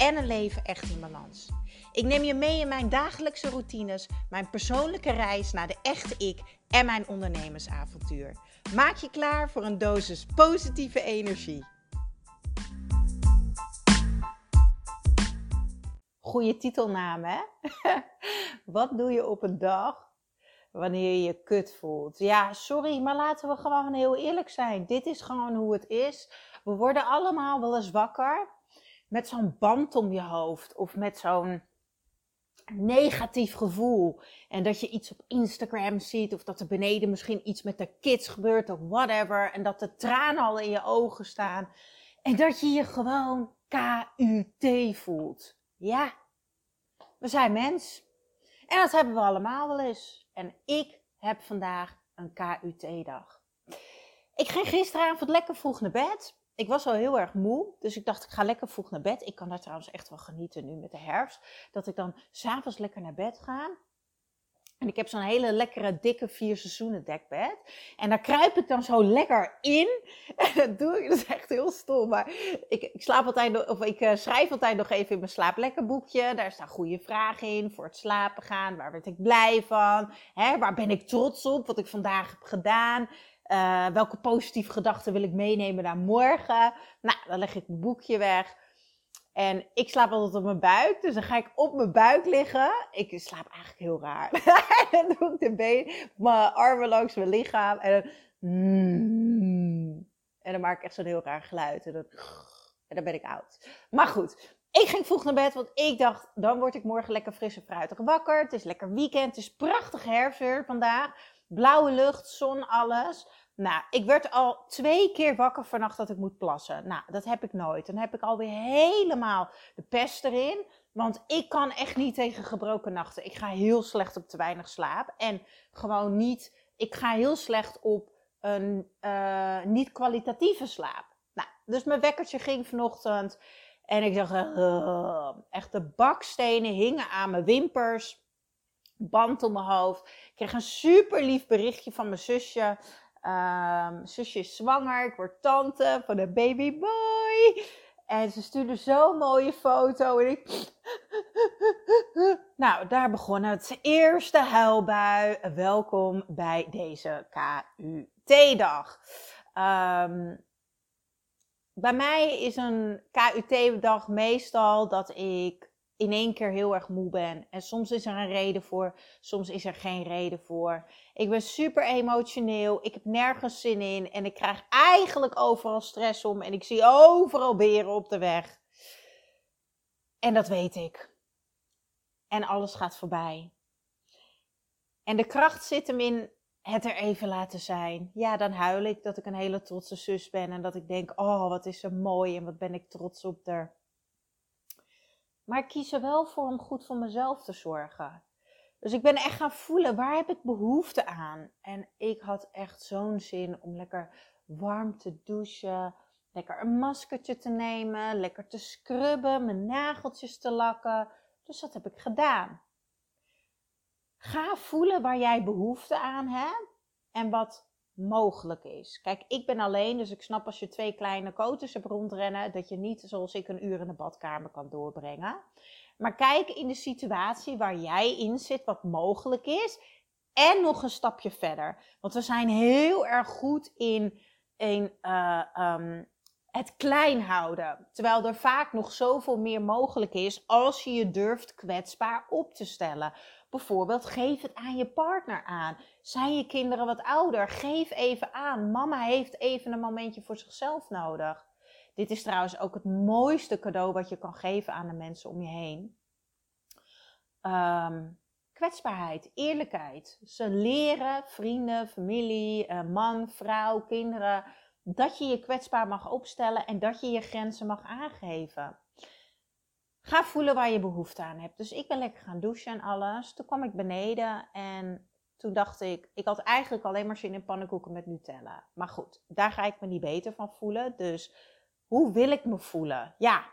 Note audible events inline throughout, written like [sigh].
en een leven echt in balans. Ik neem je mee in mijn dagelijkse routines, mijn persoonlijke reis naar de echte ik en mijn ondernemersavontuur. Maak je klaar voor een dosis positieve energie. Goeie titelnaam, hè? [laughs] Wat doe je op een dag wanneer je je kut voelt? Ja, sorry, maar laten we gewoon heel eerlijk zijn. Dit is gewoon hoe het is. We worden allemaal wel eens wakker met zo'n band om je hoofd of met zo'n negatief gevoel. En dat je iets op Instagram ziet of dat er beneden misschien iets met de kids gebeurt of whatever. En dat de tranen al in je ogen staan. En dat je je gewoon KUT voelt. Ja, we zijn mens. En dat hebben we allemaal wel eens. En ik heb vandaag een KUT-dag. Ik ging gisteravond lekker vroeg naar bed ik was al heel erg moe, dus ik dacht ik ga lekker vroeg naar bed. Ik kan daar trouwens echt wel genieten nu met de herfst. Dat ik dan s'avonds lekker naar bed ga. En ik heb zo'n hele lekkere, dikke vier seizoenen dekbed. En daar kruip ik dan zo lekker in. [laughs] En dat doe ik, dat is echt heel stom. Maar ik, ik slaap altijd, of ik uh, schrijf altijd nog even in mijn slaaplekkerboekje. boekje. Daar staan goede vragen in voor het slapen gaan. Waar werd ik blij van? Waar ben ik trots op? Wat ik vandaag heb gedaan. Uh, welke positieve gedachten wil ik meenemen naar morgen? Nou, dan leg ik mijn boekje weg. En ik slaap altijd op mijn buik. Dus dan ga ik op mijn buik liggen. Ik slaap eigenlijk heel raar. [laughs] dan doe ik de been, mijn armen langs mijn lichaam. En dan, mm, en dan maak ik echt zo'n heel raar geluid. En dan, en dan ben ik oud. Maar goed, ik ging vroeg naar bed, want ik dacht, dan word ik morgen lekker fris en fruitig wakker. Het is lekker weekend, het is prachtig herfst vandaag. Blauwe lucht, zon, alles. Nou, ik werd al twee keer wakker vannacht dat ik moet plassen. Nou, dat heb ik nooit. Dan heb ik alweer helemaal de pest erin. Want ik kan echt niet tegen gebroken nachten. Ik ga heel slecht op te weinig slaap. En gewoon niet, ik ga heel slecht op een uh, niet kwalitatieve slaap. Nou, dus mijn wekkertje ging vanochtend. En ik dacht, uh, echt de bakstenen hingen aan mijn wimpers. Band om mijn hoofd. Ik kreeg een super lief berichtje van mijn zusje. Um, zusje is zwanger, ik word tante van een babyboy. En ze stuurde zo'n mooie foto. En ik. [laughs] nou, daar begon het. Eerste huilbui. Welkom bij deze KUT-dag. Um, bij mij is een KUT-dag meestal dat ik in één keer heel erg moe ben. En soms is er een reden voor, soms is er geen reden voor. Ik ben super emotioneel, ik heb nergens zin in en ik krijg eigenlijk overal stress om en ik zie overal beren op de weg. En dat weet ik. En alles gaat voorbij. En de kracht zit hem in het er even laten zijn. Ja, dan huil ik dat ik een hele trotse zus ben en dat ik denk, oh, wat is ze mooi en wat ben ik trots op haar. Maar ik kies er wel voor om goed voor mezelf te zorgen. Dus ik ben echt gaan voelen, waar heb ik behoefte aan? En ik had echt zo'n zin om lekker warm te douchen, lekker een maskertje te nemen, lekker te scrubben, mijn nageltjes te lakken. Dus dat heb ik gedaan. Ga voelen waar jij behoefte aan hebt en wat mogelijk is. Kijk, ik ben alleen, dus ik snap als je twee kleine koters hebt rondrennen, dat je niet zoals ik een uur in de badkamer kan doorbrengen. Maar kijk in de situatie waar jij in zit, wat mogelijk is. En nog een stapje verder. Want we zijn heel erg goed in, um, het klein houden. Terwijl er vaak nog zoveel meer mogelijk is als je je durft kwetsbaar op te stellen. Bijvoorbeeld, geef het aan je partner aan. Zijn je kinderen wat ouder? Geef even aan. Mama heeft even een momentje voor zichzelf nodig. Dit is trouwens ook het mooiste cadeau wat je kan geven aan de mensen om je heen. Um, kwetsbaarheid, eerlijkheid. Ze leren, vrienden, familie, eh, man, vrouw, kinderen, dat je je kwetsbaar mag opstellen en dat je je grenzen mag aangeven. Ga voelen waar je behoefte aan hebt. Dus ik ben lekker gaan douchen en alles. Toen kwam ik beneden en Toen dacht ik, ik had eigenlijk alleen maar zin in pannenkoeken met Nutella. Maar goed, daar ga ik me niet beter van voelen. Dus hoe wil ik me voelen? Ja,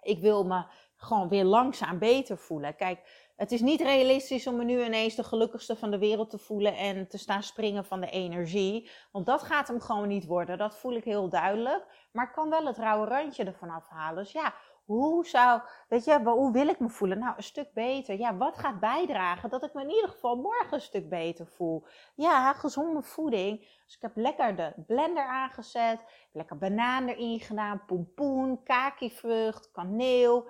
ik wil me gewoon weer langzaam beter voelen. Kijk, het is niet realistisch om me nu ineens de gelukkigste van de wereld te voelen en te staan springen van de energie. Want dat gaat hem gewoon niet worden. Dat voel ik heel duidelijk. Maar ik kan wel het rauwe randje ervan afhalen. Dus ja, hoe zou, weet je, hoe wil ik me voelen? Nou, een stuk beter. Ja, wat gaat bijdragen dat ik me in ieder geval morgen een stuk beter voel? Ja, gezonde voeding. Dus ik heb lekker de blender aangezet, lekker banaan erin gedaan, pompoen, kakivrucht, kaneel,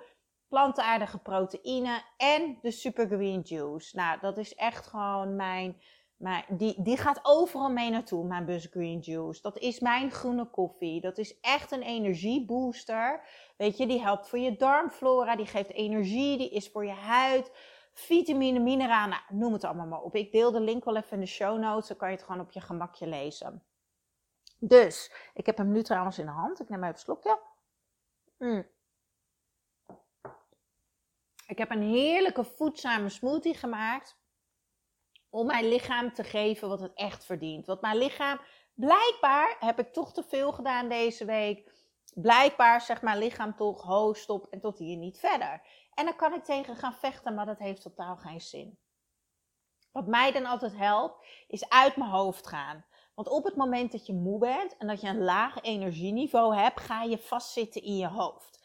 plantaardige proteïne en de super green juice. Nou, dat is echt gewoon mijn maar die, die gaat overal mee naartoe, mijn Buzz Green Juice. Dat is mijn groene koffie. Dat is echt een energiebooster. Weet je, die helpt voor je darmflora, die geeft energie, die is voor je huid. Vitamine, mineralen, nou, noem het allemaal maar op. Ik deel de link wel even in de show notes, dan kan je het gewoon op je gemakje lezen. Dus, ik heb hem nu trouwens in de hand. Ik neem even een slokje. Mm. Ik heb een heerlijke voedzame smoothie gemaakt om mijn lichaam te geven wat het echt verdient. Want mijn lichaam, blijkbaar heb ik toch te veel gedaan deze week. Blijkbaar zegt mijn lichaam toch, ho, stop en tot hier niet verder. En dan kan ik tegen gaan vechten, maar dat heeft totaal geen zin. Wat mij dan altijd helpt, is uit mijn hoofd gaan. Want op het moment dat je moe bent en dat je een laag energieniveau hebt, ga je vastzitten in je hoofd.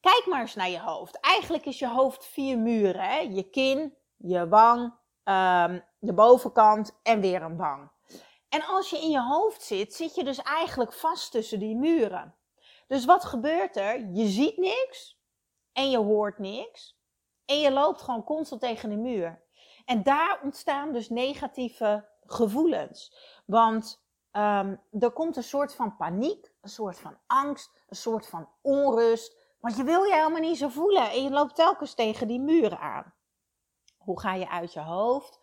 Kijk maar eens naar je hoofd. Eigenlijk is je hoofd vier muren. Hè? Je kin, je wang, um, de bovenkant en weer een wang. En als je in je hoofd zit, zit je dus eigenlijk vast tussen die muren. Dus wat gebeurt er? Je ziet niks en je hoort niks. En je loopt gewoon constant tegen de muur. En daar ontstaan dus negatieve gevoelens. Want um, er komt een soort van paniek, een soort van angst, een soort van onrust. Want je wil je helemaal niet zo voelen en je loopt telkens tegen die muren aan. Hoe ga je uit je hoofd?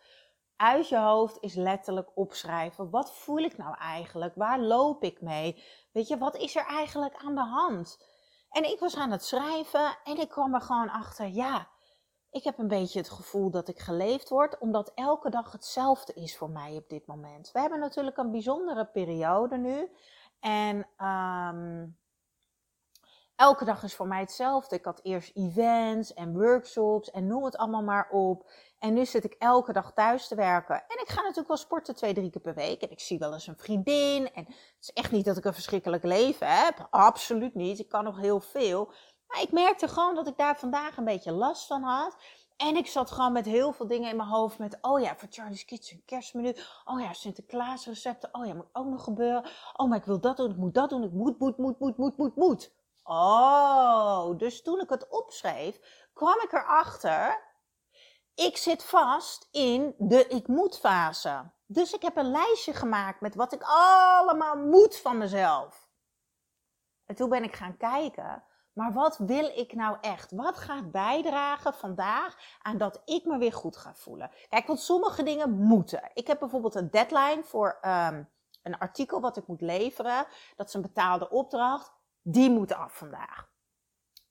Uit je hoofd is letterlijk opschrijven. Wat voel ik nou eigenlijk? Waar loop ik mee? Weet je, wat is er eigenlijk aan de hand? En ik was aan het schrijven en ik kwam er gewoon achter, ja, ik heb een beetje het gevoel dat ik geleefd word, omdat elke dag hetzelfde is voor mij op dit moment. We hebben natuurlijk een bijzondere periode nu. En um, elke dag is voor mij hetzelfde. Ik had eerst events en workshops en noem het allemaal maar op. En nu zit ik elke dag thuis te werken. En ik ga natuurlijk wel sporten twee, drie keer per week. En ik zie wel eens een vriendin. En het is echt niet dat ik een verschrikkelijk leven heb. Absoluut niet. Ik kan nog heel veel. Maar ik merkte gewoon dat ik daar vandaag een beetje last van had. En ik zat gewoon met heel veel dingen in mijn hoofd. Met, oh ja, voor Charlie's Kitchen kerstmenu. Oh ja, Sinterklaas recepten. Oh ja, moet ook nog gebeuren. Oh, maar ik wil dat doen. Ik moet dat doen. Ik moet, moet, moet, moet, moet, moet, moet. Oh, dus toen ik het opschreef, kwam ik erachter. Ik zit vast in de ik moet fase. Dus ik heb een lijstje gemaakt met wat ik allemaal moet van mezelf. En toen ben ik gaan kijken, maar wat wil ik nou echt? Wat gaat bijdragen vandaag aan dat ik me weer goed ga voelen? Kijk, want sommige dingen moeten. Ik heb bijvoorbeeld een deadline voor um, een artikel wat ik moet leveren. Dat is een betaalde opdracht die moet af vandaag.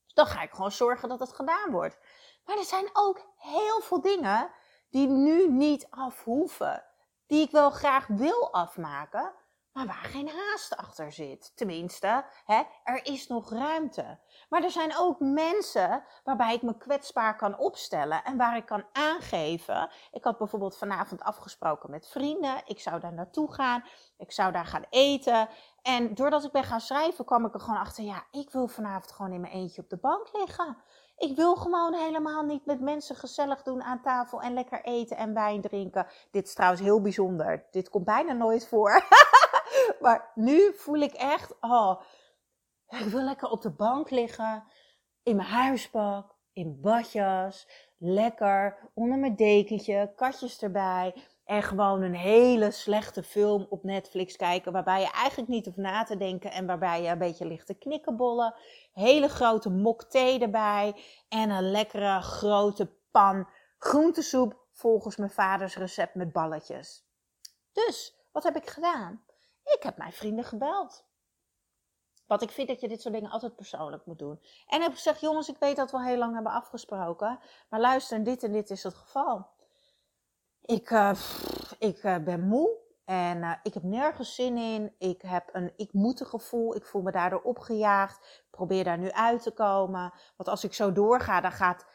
Dus dan ga ik gewoon zorgen dat het gedaan wordt. Maar er zijn ook heel veel dingen die nu niet af hoeven. Die ik wel graag wil afmaken, maar waar geen haast achter zit. Tenminste, hè, er is nog ruimte. Maar er zijn ook mensen waarbij ik me kwetsbaar kan opstellen en waar ik kan aangeven. Ik had bijvoorbeeld vanavond afgesproken met vrienden. Ik zou daar naartoe gaan. Ik zou daar gaan eten. En doordat ik ben gaan schrijven, kwam ik er gewoon achter. Ja, ik wil vanavond gewoon in mijn eentje op de bank liggen. Ik wil gewoon helemaal niet met mensen gezellig doen aan tafel en lekker eten en wijn drinken. Dit is trouwens heel bijzonder. Dit komt bijna nooit voor. [laughs] maar nu voel ik echt, oh, ik wil lekker op de bank liggen, in mijn huispak, in badjas, lekker onder mijn dekentje, katjes erbij. En gewoon een hele slechte film op Netflix kijken. Waarbij je eigenlijk niet hoeft na te denken. En waarbij je een beetje ligt te knikkenbollen. Hele grote mok thee erbij. En een lekkere grote pan groentesoep. Volgens mijn vaders recept met balletjes. Dus, wat heb ik gedaan? Ik heb mijn vrienden gebeld. Want ik vind dat je dit soort dingen altijd persoonlijk moet doen. En heb gezegd, jongens, ik weet dat we al heel lang hebben afgesproken. Maar luister, dit en dit is het geval. Ik, uh, ik uh, ben moe. En uh, ik heb nergens zin in. Ik heb een ik moet gevoel. Ik voel me daardoor opgejaagd. Ik probeer daar nu uit te komen. Want als ik zo doorga, dan, gaat,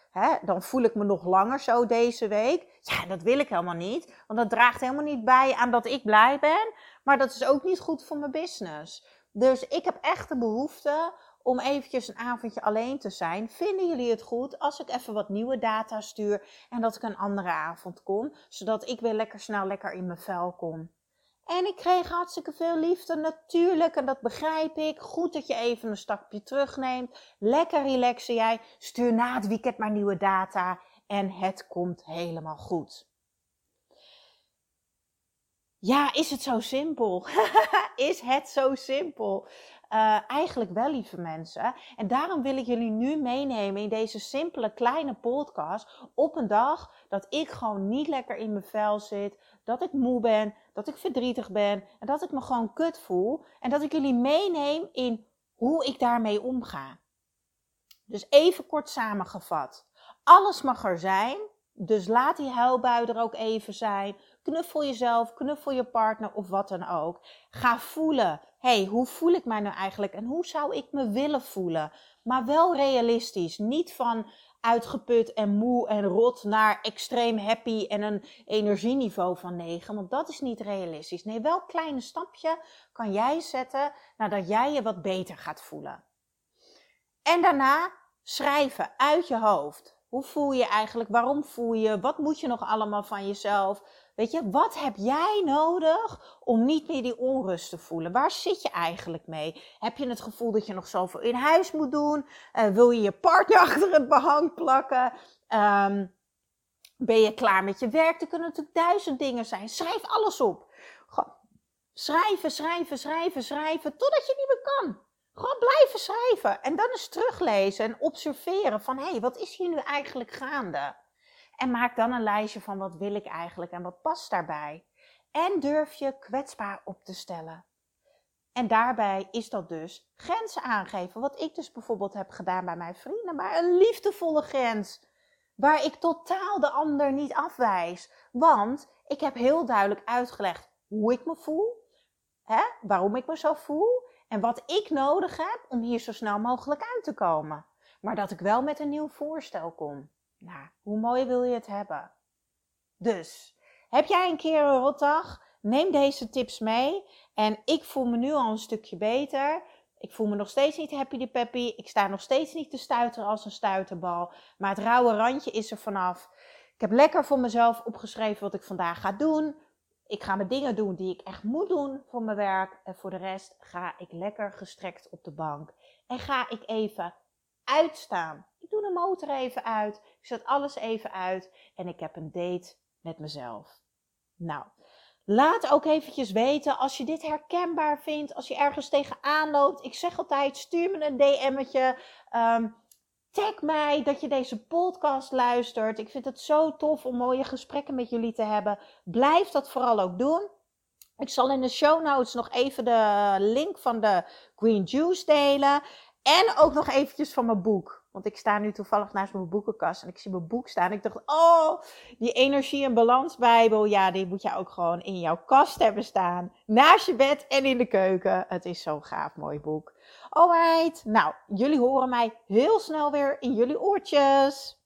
dan voel ik me nog langer zo deze week. Ja, dat wil ik helemaal niet. Want dat draagt helemaal niet bij aan dat ik blij ben. Maar dat is ook niet goed voor mijn business. Dus ik heb echt de behoefte om eventjes een avondje alleen te zijn. Vinden jullie het goed als ik even wat nieuwe data stuur en dat ik een andere avond kom, zodat ik weer lekker snel lekker in mijn vel kom? En ik kreeg hartstikke veel liefde, natuurlijk, en dat begrijp ik. Goed dat je even een stapje terugneemt. Lekker relaxen jij. Stuur na het weekend maar nieuwe data en het komt helemaal goed. Ja, is het zo simpel? [laughs] is het zo simpel? Uh, eigenlijk wel, lieve mensen. En daarom wil ik jullie nu meenemen in deze simpele kleine podcast op een dag dat ik gewoon niet lekker in mijn vel zit, dat ik moe ben, dat ik verdrietig ben en dat ik me gewoon kut voel. En dat ik jullie meeneem in hoe ik daarmee omga. Dus even kort samengevat. Alles mag er zijn, dus laat die huilbui er ook even zijn. Knuffel jezelf, knuffel je partner of wat dan ook. Ga voelen. hey, hoe voel ik mij nou eigenlijk en hoe zou ik me willen voelen? Maar wel realistisch. Niet van uitgeput en moe en rot naar extreem happy en een energieniveau van 9. Want dat is niet realistisch. Nee, welk kleine stapje kan jij zetten nadat jij je wat beter gaat voelen? En daarna schrijven uit je hoofd. Hoe voel je eigenlijk? Waarom voel je? Wat moet je nog allemaal van jezelf? Weet je, wat heb jij nodig om niet meer die onrust te voelen? Waar zit je eigenlijk mee? Heb je het gevoel dat je nog zoveel in huis moet doen? Uh, wil je je partner [laughs] achter het behang plakken? Um, ben je klaar met je werk? Er kunnen natuurlijk duizend dingen zijn. Schrijf alles op. schrijven, schrijven, schrijven, schrijven, totdat je niet meer kan. Gewoon blijven schrijven en dan eens teruglezen en observeren van hé, hey, wat is hier nu eigenlijk gaande? En maak dan een lijstje van wat wil ik eigenlijk en wat past daarbij. En durf je kwetsbaar op te stellen. En daarbij is dat dus grenzen aangeven. Wat ik dus bijvoorbeeld heb gedaan bij mijn vrienden, maar een liefdevolle grens. Waar ik totaal de ander niet afwijs. Want ik heb heel duidelijk uitgelegd hoe ik me voel, hè, waarom ik me zo voel en wat ik nodig heb om hier zo snel mogelijk uit te komen. Maar dat ik wel met een nieuw voorstel kom. Nou, hoe mooi wil je het hebben? Dus, heb jij een keer een rotdag? Neem deze tips mee. En ik voel me nu al een stukje beter. Ik voel me nog steeds niet happy de peppy. Ik sta nog steeds niet te stuiteren als een stuiterbal. Maar het rauwe randje is er vanaf. Ik heb lekker voor mezelf opgeschreven wat ik vandaag ga doen. Ik ga mijn dingen doen die ik echt moet doen voor mijn werk. En voor de rest ga ik lekker gestrekt op de bank. En ga ik even uitstaan. Ik doe de motor even uit. Ik zet alles even uit. En ik heb een date met mezelf. Nou, laat ook eventjes weten als je dit herkenbaar vindt. Als je ergens tegenaan loopt. Ik zeg altijd, stuur me een DM'tje. Um, Tag mij dat je deze podcast luistert. Ik vind het zo tof om mooie gesprekken met jullie te hebben. Blijf dat vooral ook doen. Ik zal in de show notes nog even de link van de Green Juice delen. En ook nog eventjes van mijn boek. Want ik sta nu toevallig naast mijn boekenkast en ik zie mijn boek staan. Ik dacht, oh, die energie- en balansbijbel, ja, die moet je ook gewoon in jouw kast hebben staan. Naast je bed en in de keuken. Het is zo'n gaaf mooi boek. Alright, nou, jullie horen mij heel snel weer in jullie oortjes.